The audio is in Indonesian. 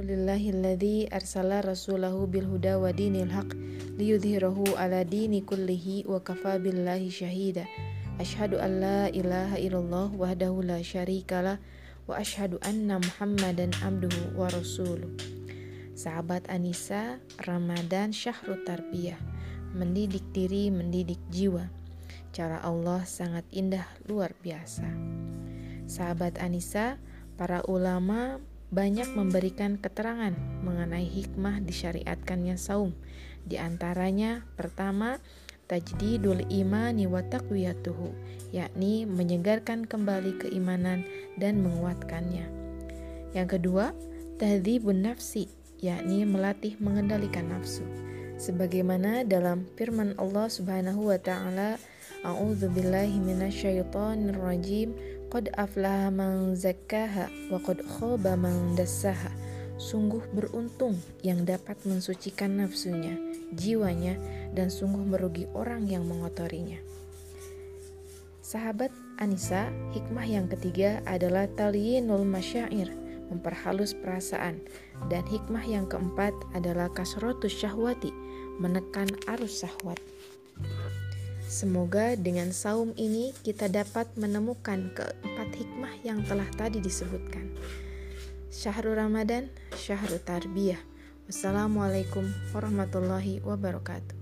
alladzi arsala rasulahu bil huda wa dinil haq liyudhhirahu ala dini kullihi wa kafa billahi syahida. Asyhadu an la ilaha illallah wahdahu la syarikalah wa asyhadu anna Muhammadan abduhu wa rasuluh. Sahabat Anissa, Ramadan Syahrul Tarbiyah. Mendidik diri, mendidik jiwa. Cara Allah sangat indah, luar biasa. Sahabat Anissa, para ulama banyak memberikan keterangan mengenai hikmah disyariatkannya saum. Di antaranya, pertama, tajdidul imani wa taqwiyatuhu, yakni menyegarkan kembali keimanan dan menguatkannya. Yang kedua, tahdzibun nafsi, yakni melatih mengendalikan nafsu. Sebagaimana dalam firman Allah Subhanahu wa taala, A'udzu billahi minasyaitonir rajim Qad aflaha man zakkaha wa qad khaba man dassaha. Sungguh beruntung yang dapat mensucikan nafsunya, jiwanya, dan sungguh merugi orang yang mengotorinya. Sahabat Anissa, hikmah yang ketiga adalah talyinul masyair, memperhalus perasaan. Dan hikmah yang keempat adalah kasrotus syahwati, menekan arus syahwat. Semoga dengan saum ini kita dapat menemukan keempat hikmah yang telah tadi disebutkan. Syahrul Ramadan, Syahrul Tarbiyah. Wassalamualaikum warahmatullahi wabarakatuh.